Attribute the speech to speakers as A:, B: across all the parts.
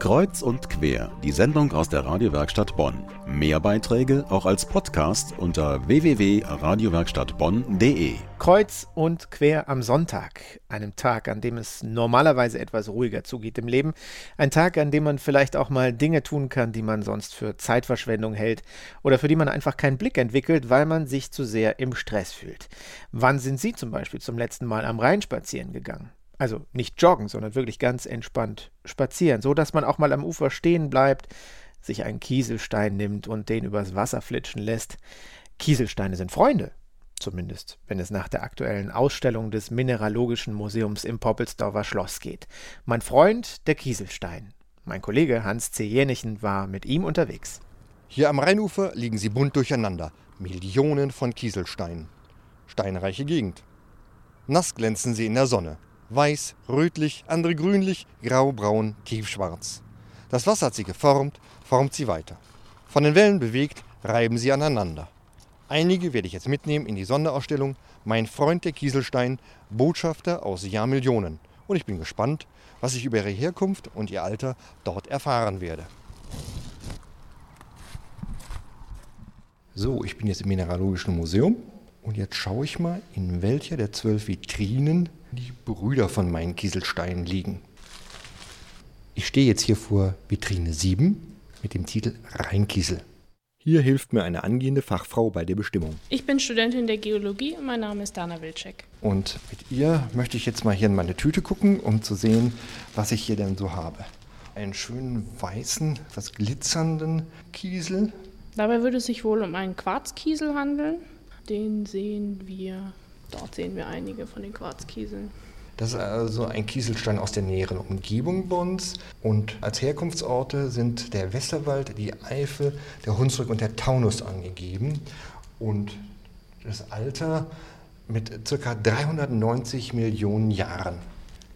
A: Kreuz und quer, die Sendung aus der Radiowerkstatt Bonn. Mehr Beiträge auch als Podcast unter www.radiowerkstattbonn.de.
B: Kreuz und quer am Sonntag, einem Tag, an dem es normalerweise etwas ruhiger zugeht im Leben, ein Tag, an dem man vielleicht auch mal Dinge tun kann, die man sonst für Zeitverschwendung hält oder für die man einfach keinen Blick entwickelt, weil man sich zu sehr im Stress fühlt. Wann sind Sie zum Beispiel zum letzten Mal am Rhein spazieren gegangen? Also nicht joggen, sondern wirklich ganz entspannt spazieren, so dass man auch mal am Ufer stehen bleibt, sich einen Kieselstein nimmt und den übers Wasser flitschen lässt. Kieselsteine sind Freunde, zumindest wenn es nach der aktuellen Ausstellung des Mineralogischen Museums im Poppelsdorfer Schloss geht. Mein Freund, der Kieselstein. Mein Kollege Hans C. Jenichen war mit ihm unterwegs.
C: Hier am Rheinufer liegen sie bunt durcheinander. Millionen von Kieselsteinen. Steinreiche Gegend. Nass glänzen sie in der Sonne weiß, rötlich, andere grünlich, grau, braun, tiefschwarz. Das Wasser hat sie geformt, formt sie weiter. Von den Wellen bewegt, reiben sie aneinander. Einige werde ich jetzt mitnehmen in die Sonderausstellung Mein Freund der Kieselstein, Botschafter aus Jahrmillionen. Und ich bin gespannt, was ich über ihre Herkunft und ihr Alter dort erfahren werde. So, ich bin jetzt im Mineralogischen Museum und jetzt schaue ich mal, in welcher der zwölf Vitrinen die Brüder von meinen Kieselsteinen liegen. Ich stehe jetzt hier vor Vitrine 7 mit dem Titel Rheinkiesel. Hier hilft mir eine angehende Fachfrau bei der Bestimmung.
D: Ich bin Studentin der Geologie und mein Name ist Dana Wilczek.
C: Und mit ihr möchte ich jetzt mal hier in meine Tüte gucken, um zu sehen, was ich hier denn so habe. Einen schönen weißen, etwas glitzernden Kiesel.
D: Dabei würde es sich wohl um einen Quarzkiesel handeln. Den sehen wir Dort sehen wir einige von den Quarzkieseln.
C: Das ist also ein Kieselstein aus der näheren Umgebung bei uns. Und als Herkunftsorte sind der Westerwald, die Eifel, der Hunsrück und der Taunus angegeben. Und das Alter mit ca. 390 Millionen Jahren.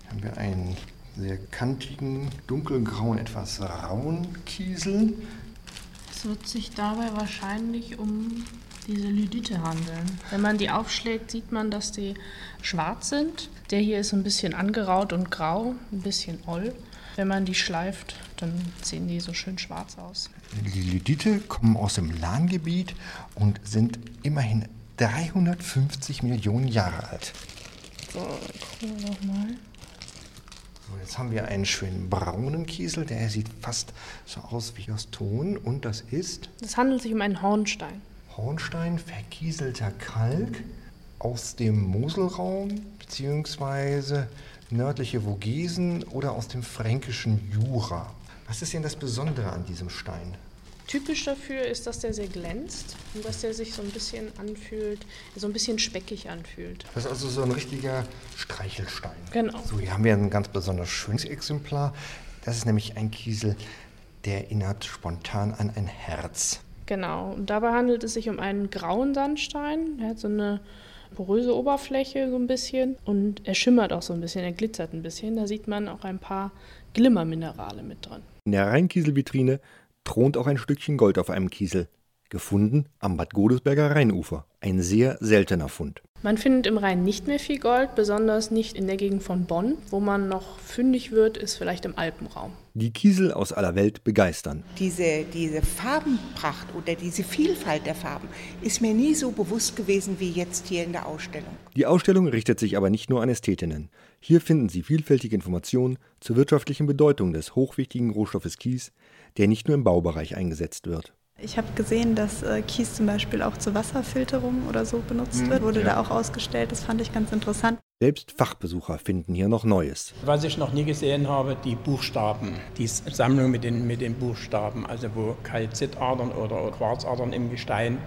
C: Hier haben wir einen sehr kantigen, dunkelgrauen, etwas rauen Kiesel.
D: Es wird sich dabei wahrscheinlich um diese Lydite handeln. Wenn man die aufschlägt, sieht man, dass die schwarz sind. Der hier ist ein bisschen angeraut und grau, ein bisschen oll. Wenn man die schleift, dann sehen die so schön schwarz aus.
C: Die Lydite kommen aus dem Lahngebiet und sind immerhin 350 Millionen Jahre alt.
D: So, gucken wir nochmal.
C: So, jetzt haben wir einen schönen braunen Kiesel, der sieht fast so aus wie aus Ton und das ist?
D: Es handelt sich um einen Hornstein.
C: Hornstein, verkieselter Kalk aus dem Moselraum bzw. nördliche Vogesen oder aus dem fränkischen Jura. Was ist denn das Besondere an diesem Stein?
D: Typisch dafür ist, dass der sehr glänzt und dass der sich so ein bisschen anfühlt, so ein bisschen speckig anfühlt.
C: Das ist also so ein richtiger Streichelstein.
D: Genau.
C: So, hier haben wir ein ganz besonders schönes Exemplar. Das ist nämlich ein Kiesel, der erinnert spontan an ein Herz.
D: Genau, und dabei handelt es sich um einen grauen Sandstein. Er hat so eine poröse Oberfläche so ein bisschen und er schimmert auch so ein bisschen, er glitzert ein bisschen. Da sieht man auch ein paar Glimmerminerale mit drin.
C: In der Rheinkieselvitrine thront auch ein Stückchen Gold auf einem Kiesel. Gefunden am Bad Godesberger Rheinufer. Ein sehr seltener Fund.
D: Man findet im Rhein nicht mehr viel Gold, besonders nicht in der Gegend von Bonn. Wo man noch fündig wird, ist vielleicht im Alpenraum.
C: Die Kiesel aus aller Welt begeistern.
E: Diese, diese Farbenpracht oder diese Vielfalt der Farben ist mir nie so bewusst gewesen wie jetzt hier in der Ausstellung.
C: Die Ausstellung richtet sich aber nicht nur an Ästhetinnen. Hier finden Sie vielfältige Informationen zur wirtschaftlichen Bedeutung des hochwichtigen Rohstoffes Kies, der nicht nur im Baubereich eingesetzt wird.
F: Ich habe gesehen, dass äh, Kies zum Beispiel auch zur Wasserfilterung oder so benutzt mhm, wird. Wurde ja. da auch ausgestellt. Das fand ich ganz interessant.
C: Selbst Fachbesucher finden hier noch Neues.
G: Was ich noch nie gesehen habe, die Buchstaben. Die Sammlung mit den, mit den Buchstaben. Also wo Kalzitadern oder Quarzadern im Gestein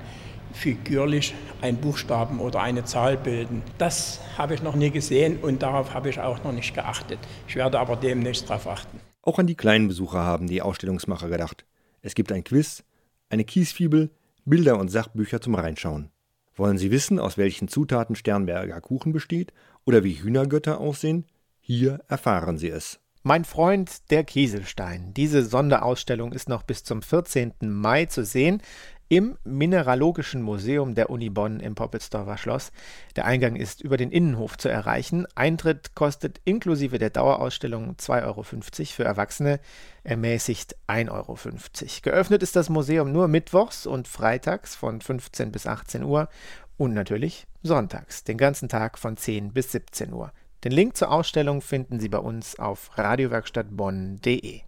G: figürlich ein Buchstaben oder eine Zahl bilden. Das habe ich noch nie gesehen und darauf habe ich auch noch nicht geachtet. Ich werde aber demnächst darauf achten.
C: Auch an die kleinen Besucher haben die Ausstellungsmacher gedacht. Es gibt ein Quiz, eine Kiesfibel, Bilder und Sachbücher zum Reinschauen. Wollen Sie wissen, aus welchen Zutaten Sternberger Kuchen besteht oder wie Hühnergötter aussehen? Hier erfahren Sie es.
B: Mein Freund, der Kieselstein. Diese Sonderausstellung ist noch bis zum 14. Mai zu sehen im Mineralogischen Museum der Uni Bonn im Poppelsdorfer Schloss. Der Eingang ist über den Innenhof zu erreichen. Eintritt kostet inklusive der Dauerausstellung 2,50 Euro für Erwachsene, ermäßigt 1,50 Euro. Geöffnet ist das Museum nur mittwochs und freitags von 15 bis 18 Uhr und natürlich sonntags, den ganzen Tag von 10 bis 17 Uhr. Den Link zur Ausstellung finden Sie bei uns auf radiowerkstattbonn.de.